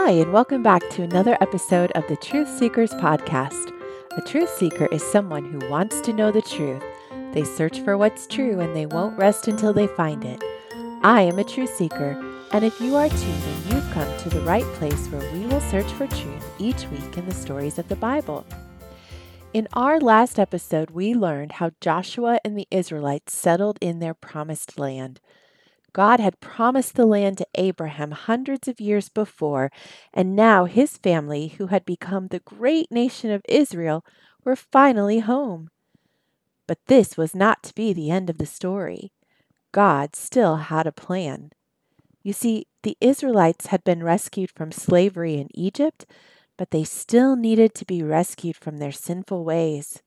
Hi, and welcome back to another episode of the Truth Seekers Podcast. A truth seeker is someone who wants to know the truth. They search for what's true and they won't rest until they find it. I am a truth seeker, and if you are too, then you've come to the right place where we will search for truth each week in the stories of the Bible. In our last episode, we learned how Joshua and the Israelites settled in their promised land. God had promised the land to Abraham hundreds of years before, and now his family, who had become the great nation of Israel, were finally home. But this was not to be the end of the story. God still had a plan. You see, the Israelites had been rescued from slavery in Egypt, but they still needed to be rescued from their sinful ways.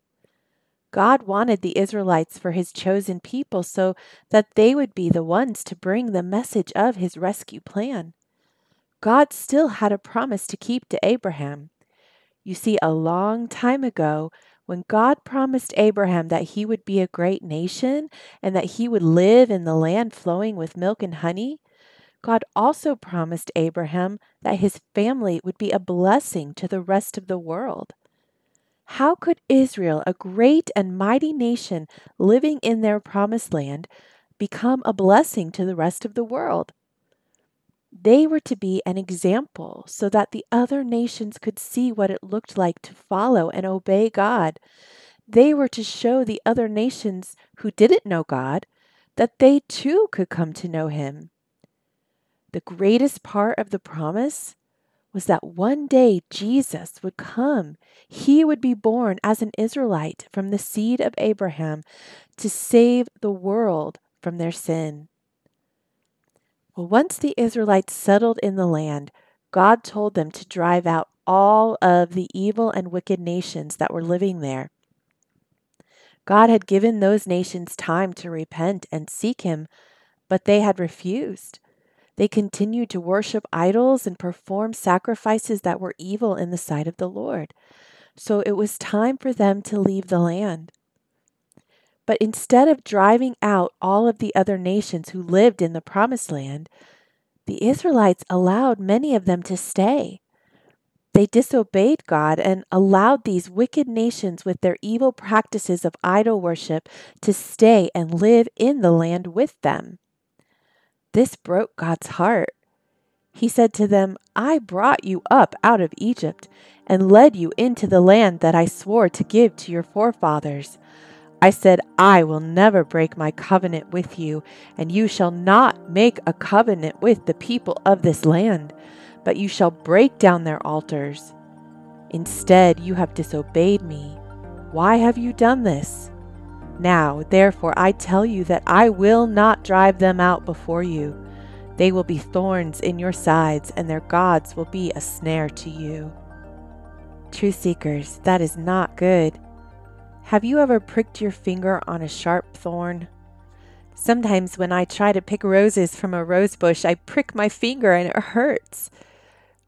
God wanted the Israelites for his chosen people so that they would be the ones to bring the message of his rescue plan. God still had a promise to keep to Abraham. You see, a long time ago, when God promised Abraham that he would be a great nation and that he would live in the land flowing with milk and honey, God also promised Abraham that his family would be a blessing to the rest of the world. How could Israel, a great and mighty nation living in their promised land, become a blessing to the rest of the world? They were to be an example so that the other nations could see what it looked like to follow and obey God. They were to show the other nations who didn't know God that they too could come to know Him. The greatest part of the promise was that one day Jesus would come. He would be born as an Israelite from the seed of Abraham to save the world from their sin. Well, once the Israelites settled in the land, God told them to drive out all of the evil and wicked nations that were living there. God had given those nations time to repent and seek Him, but they had refused. They continued to worship idols and perform sacrifices that were evil in the sight of the Lord. So it was time for them to leave the land. But instead of driving out all of the other nations who lived in the promised land, the Israelites allowed many of them to stay. They disobeyed God and allowed these wicked nations with their evil practices of idol worship to stay and live in the land with them. This broke God's heart. He said to them, I brought you up out of Egypt and led you into the land that I swore to give to your forefathers. I said, I will never break my covenant with you, and you shall not make a covenant with the people of this land, but you shall break down their altars. Instead, you have disobeyed me. Why have you done this? Now, therefore, I tell you that I will not drive them out before you. They will be thorns in your sides, and their gods will be a snare to you. Truth seekers, that is not good. Have you ever pricked your finger on a sharp thorn? Sometimes when I try to pick roses from a rose bush, I prick my finger and it hurts.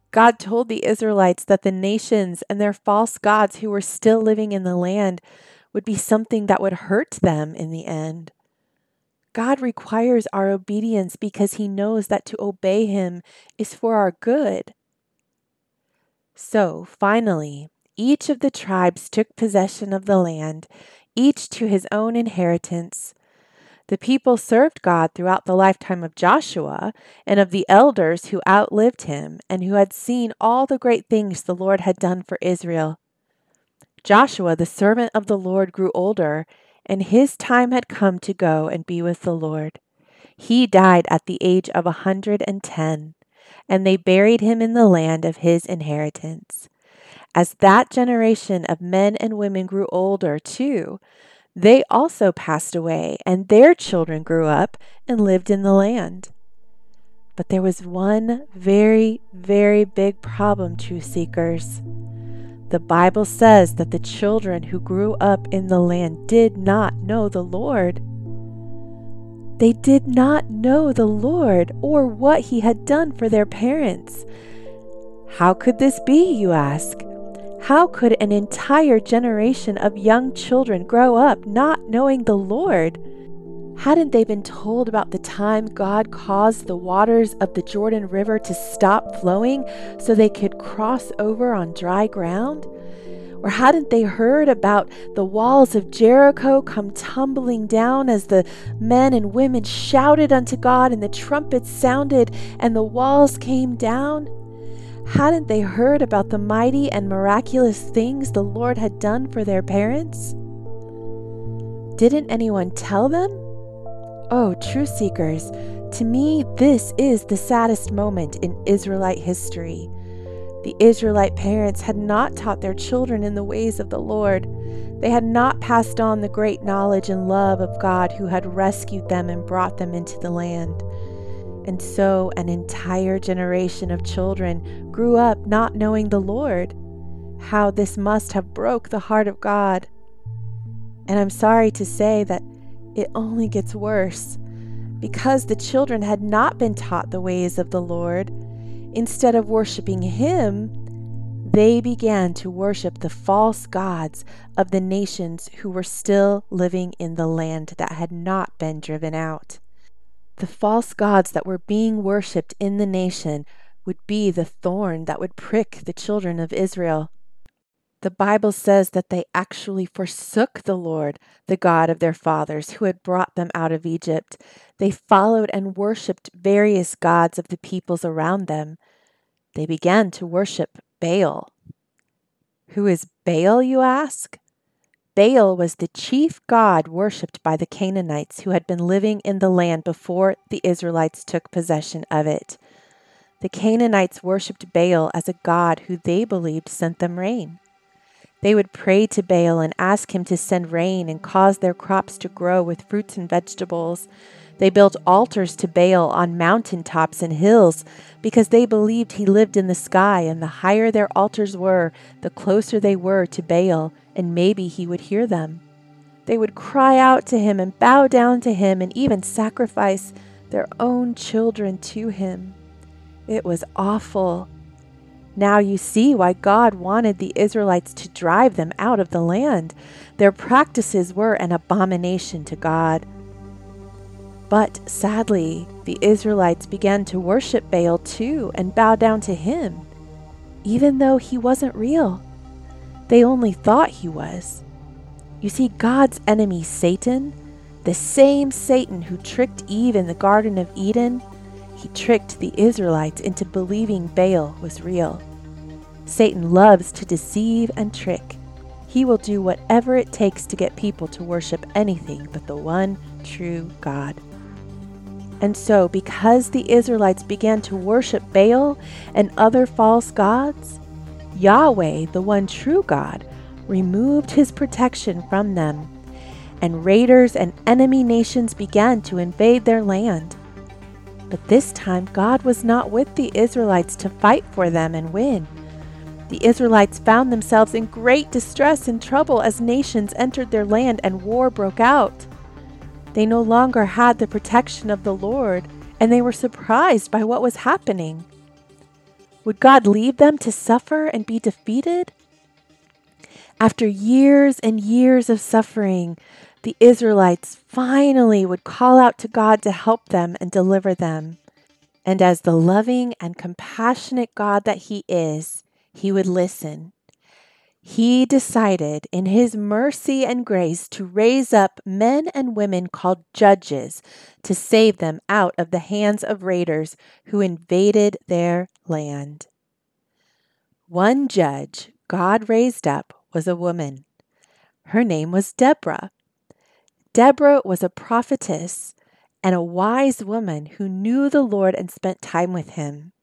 God told the Israelites that the nations and their false gods who were still living in the land would be something that would hurt them in the end. God requires our obedience because he knows that to obey him is for our good. So, finally, each of the tribes took possession of the land, each to his own inheritance. The people served God throughout the lifetime of Joshua and of the elders who outlived him and who had seen all the great things the Lord had done for Israel. Joshua, the servant of the Lord, grew older, and his time had come to go and be with the Lord. He died at the age of a hundred and ten, and they buried him in the land of his inheritance. As that generation of men and women grew older, too, they also passed away, and their children grew up and lived in the land. But there was one very, very big problem, truth seekers. The Bible says that the children who grew up in the land did not know the Lord. They did not know the Lord or what He had done for their parents. How could this be, you ask? How could an entire generation of young children grow up not knowing the Lord? Hadn't they been told about the time God caused the waters of the Jordan River to stop flowing so they could cross over on dry ground? Or hadn't they heard about the walls of Jericho come tumbling down as the men and women shouted unto God and the trumpets sounded and the walls came down? Hadn't they heard about the mighty and miraculous things the Lord had done for their parents? Didn't anyone tell them? Oh, true seekers, to me, this is the saddest moment in Israelite history. The Israelite parents had not taught their children in the ways of the Lord. They had not passed on the great knowledge and love of God who had rescued them and brought them into the land. And so an entire generation of children grew up not knowing the Lord. How this must have broke the heart of God. And I'm sorry to say that it only gets worse. Because the children had not been taught the ways of the Lord, Instead of worshiping Him, they began to worship the false gods of the nations who were still living in the land that had not been driven out. The false gods that were being worshipped in the nation would be the thorn that would prick the children of Israel. The Bible says that they actually forsook the Lord, the God of their fathers, who had brought them out of Egypt. They followed and worshiped various gods of the peoples around them. They began to worship Baal. Who is Baal, you ask? Baal was the chief god worshipped by the Canaanites who had been living in the land before the Israelites took possession of it. The Canaanites worshipped Baal as a god who they believed sent them rain. They would pray to Baal and ask him to send rain and cause their crops to grow with fruits and vegetables. They built altars to Baal on mountain tops and hills because they believed he lived in the sky, and the higher their altars were, the closer they were to Baal, and maybe he would hear them. They would cry out to him and bow down to him and even sacrifice their own children to him. It was awful. Now you see why God wanted the Israelites to drive them out of the land. Their practices were an abomination to God. But sadly, the Israelites began to worship Baal too and bow down to him, even though he wasn't real. They only thought he was. You see, God's enemy, Satan, the same Satan who tricked Eve in the Garden of Eden, he tricked the Israelites into believing Baal was real. Satan loves to deceive and trick. He will do whatever it takes to get people to worship anything but the one true God. And so, because the Israelites began to worship Baal and other false gods, Yahweh, the one true God, removed his protection from them, and raiders and enemy nations began to invade their land. But this time, God was not with the Israelites to fight for them and win. The Israelites found themselves in great distress and trouble as nations entered their land and war broke out. They no longer had the protection of the Lord, and they were surprised by what was happening. Would God leave them to suffer and be defeated? After years and years of suffering, the Israelites finally would call out to God to help them and deliver them. And as the loving and compassionate God that He is, He would listen. He decided in His mercy and grace to raise up men and women called judges to save them out of the hands of raiders who invaded their land. One judge God raised up was a woman. Her name was Deborah. Deborah was a prophetess and a wise woman who knew the Lord and spent time with him.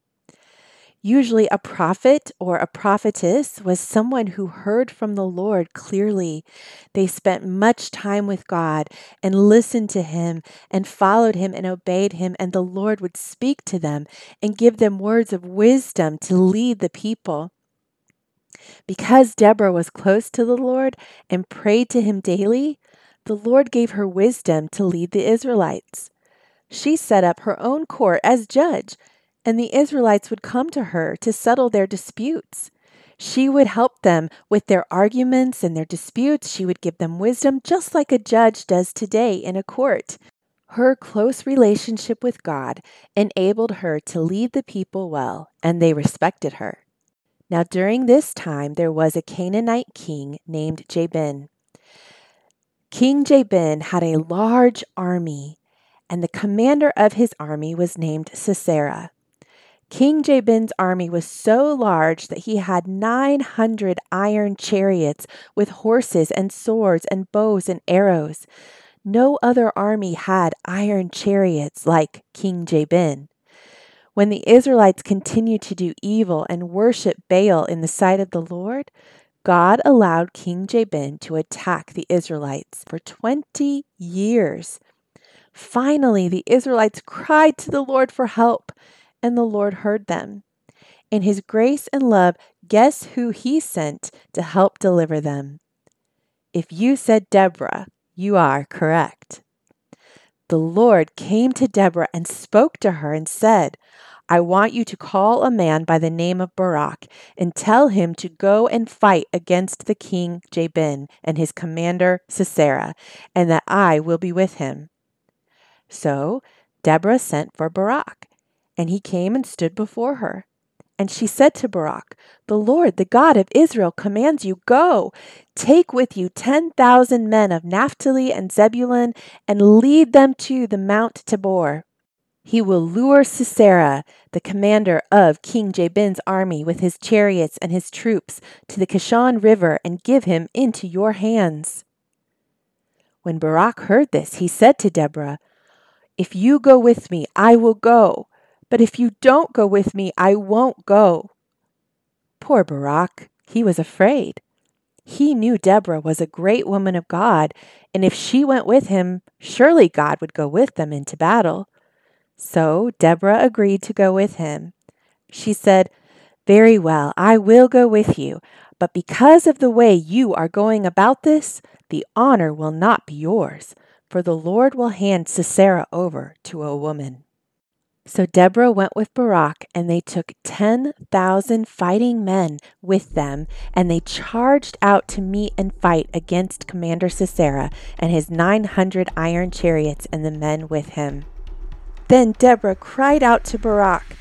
Usually, a prophet or a prophetess was someone who heard from the Lord clearly. They spent much time with God and listened to Him and followed Him and obeyed Him, and the Lord would speak to them and give them words of wisdom to lead the people. Because Deborah was close to the Lord and prayed to Him daily, the Lord gave her wisdom to lead the Israelites. She set up her own court as judge and the Israelites would come to her to settle their disputes. She would help them with their arguments and their disputes. She would give them wisdom, just like a judge does today in a court. Her close relationship with God enabled her to lead the people well, and they respected her. Now, during this time, there was a Canaanite king named Jabin. King Jabin had a large army, and the commander of his army was named Sisera. King Jabin's army was so large that he had 900 iron chariots with horses and swords and bows and arrows. No other army had iron chariots like King Jabin. When the Israelites continued to do evil and worship Baal in the sight of the Lord, God allowed King Jabin to attack the Israelites for 20 years. Finally, the Israelites cried to the Lord for help, and the Lord heard them. In his grace and love, guess who he sent to help deliver them? If you said Deborah, you are correct. The Lord came to Deborah and spoke to her and said, I want you to call a man by the name of Barak and tell him to go and fight against the king Jabin and his commander Sisera, and that I will be with him. So Deborah sent for Barak, and he came and stood before her. And she said to Barak, The Lord, the God of Israel, commands you, Go, take with you 10,000 men of Naphtali and Zebulun, and lead them to the Mount Tabor. He will lure Sisera, the commander of King Jabin's army, with his chariots and his troops, to the Kishon River, and give him into your hands. When Barak heard this, he said to Deborah, If you go with me, I will go but if you don't go with me, I won't go. Poor Barak, he was afraid. He knew Deborah was a great woman of God, and if she went with him, surely God would go with them into battle. So Deborah agreed to go with him. She said, Very well, I will go with you, but because of the way you are going about this, the honor will not be yours, for the Lord will hand Sisera over to a woman. So Deborah went with Barak, and they took 10,000 fighting men with them, and they charged out to meet and fight against Commander Sisera and his 900 iron chariots and the men with him. Then Deborah cried out to Barak,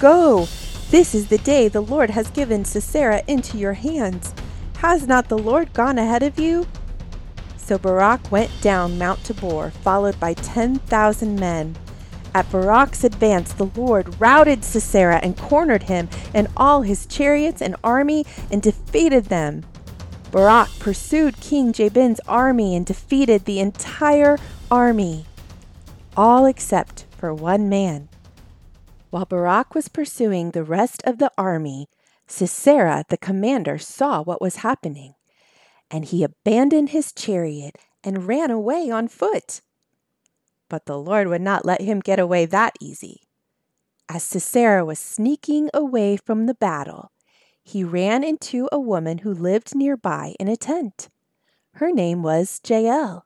Go! This is the day the Lord has given Sisera into your hands. Has not the Lord gone ahead of you? So Barak went down Mount Tabor, followed by 10,000 men. At Barak's advance, the Lord routed Sisera and cornered him and all his chariots and army and defeated them. Barak pursued King Jabin's army and defeated the entire army, all except for one man. While Barak was pursuing the rest of the army, Sisera, the commander, saw what was happening, and he abandoned his chariot and ran away on foot. But the Lord would not let him get away that easy. As Sisera was sneaking away from the battle, he ran into a woman who lived nearby in a tent. Her name was Jael.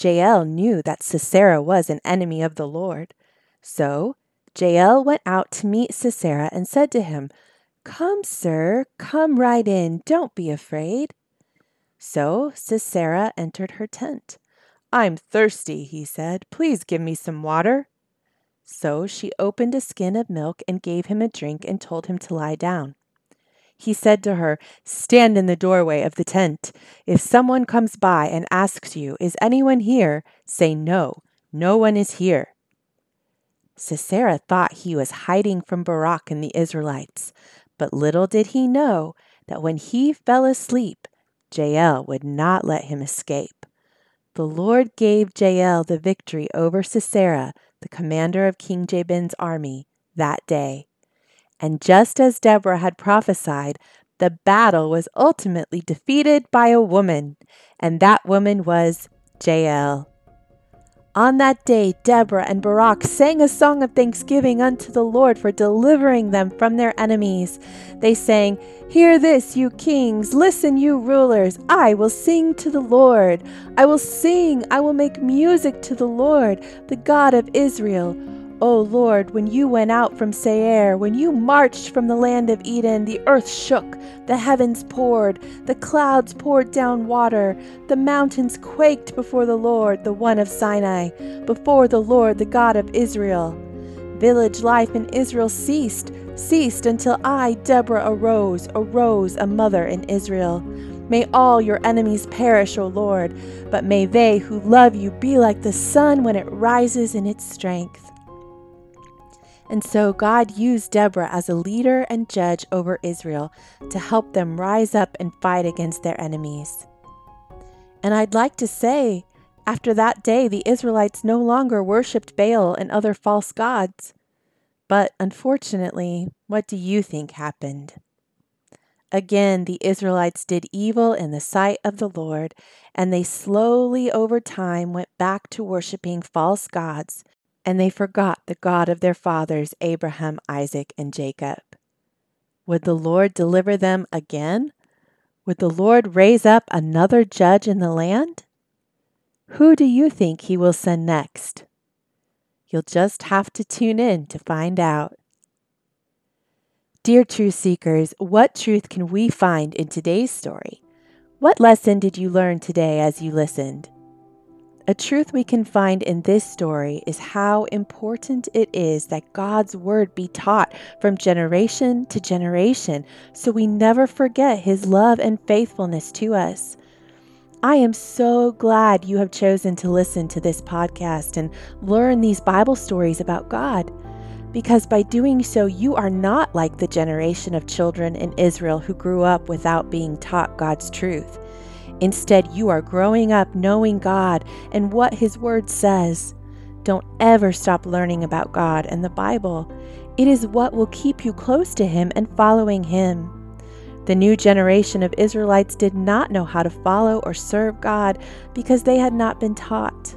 Jael knew that Sisera was an enemy of the Lord. So Jael went out to meet Sisera and said to him, Come, sir, come right in, don't be afraid. So Sisera entered her tent. I'm thirsty, he said. Please give me some water. So she opened a skin of milk and gave him a drink and told him to lie down. He said to her, Stand in the doorway of the tent. If someone comes by and asks you, Is anyone here? say, No, no one is here. Sisera thought he was hiding from Barak and the Israelites, but little did he know that when he fell asleep, Jael would not let him escape the Lord gave Jael the victory over Sisera, the commander of King Jabin's army, that day. And just as Deborah had prophesied, the battle was ultimately defeated by a woman, and that woman was Jael. On that day, Deborah and Barak sang a song of thanksgiving unto the Lord for delivering them from their enemies. They sang, Hear this, you kings, listen, you rulers. I will sing to the Lord. I will sing, I will make music to the Lord, the God of Israel. O Lord, when you went out from Seir, when you marched from the land of Edom, the earth shook, the heavens poured, the clouds poured down water, the mountains quaked before the Lord, the one of Sinai, before the Lord, the God of Israel. Village life in Israel ceased, ceased until I, Deborah, arose, arose a mother in Israel. May all your enemies perish, O Lord, but may they who love you be like the sun when it rises in its strength. And so God used Deborah as a leader and judge over Israel to help them rise up and fight against their enemies. And I'd like to say, after that day, the Israelites no longer worshiped Baal and other false gods. But unfortunately, what do you think happened? Again, the Israelites did evil in the sight of the Lord, and they slowly over time went back to worshiping false gods and they forgot the God of their fathers, Abraham, Isaac, and Jacob. Would the Lord deliver them again? Would the Lord raise up another judge in the land? Who do you think he will send next? You'll just have to tune in to find out. Dear truth seekers, what truth can we find in today's story? What lesson did you learn today as you listened? A truth we can find in this story is how important it is that God's word be taught from generation to generation so we never forget his love and faithfulness to us. I am so glad you have chosen to listen to this podcast and learn these Bible stories about God. Because by doing so, you are not like the generation of children in Israel who grew up without being taught God's truth. Instead, you are growing up knowing God and what His Word says. Don't ever stop learning about God and the Bible. It is what will keep you close to Him and following Him. The new generation of Israelites did not know how to follow or serve God because they had not been taught.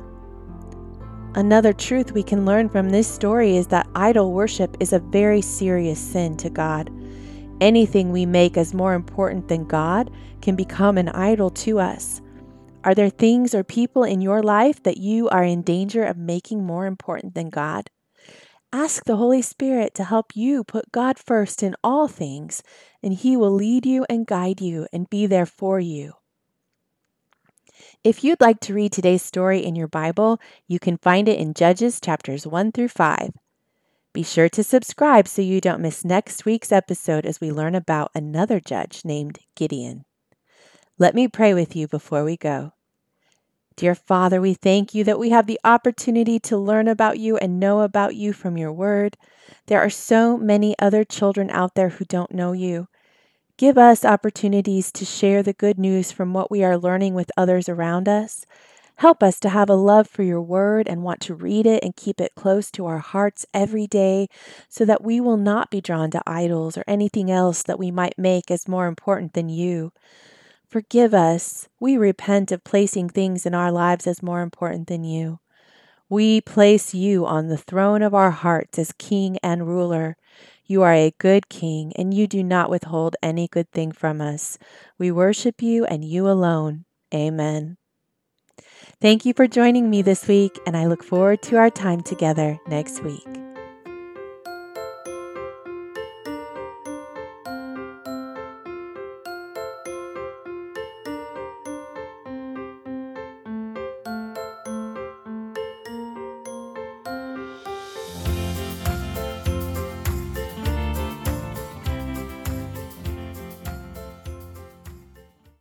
Another truth we can learn from this story is that idol worship is a very serious sin to God. Anything we make as more important than God can become an idol to us. Are there things or people in your life that you are in danger of making more important than God? Ask the Holy Spirit to help you put God first in all things, and He will lead you and guide you and be there for you. If you'd like to read today's story in your Bible, you can find it in Judges chapters 1 through 5. Be sure to subscribe so you don't miss next week's episode as we learn about another judge named Gideon. Let me pray with you before we go. Dear Father, we thank you that we have the opportunity to learn about you and know about you from your word. There are so many other children out there who don't know you. Give us opportunities to share the good news from what we are learning with others around us. Help us to have a love for your word and want to read it and keep it close to our hearts every day so that we will not be drawn to idols or anything else that we might make as more important than you. Forgive us. We repent of placing things in our lives as more important than you. We place you on the throne of our hearts as King and ruler. You are a good King, and you do not withhold any good thing from us. We worship you and you alone. Amen. Thank you for joining me this week, and I look forward to our time together next week.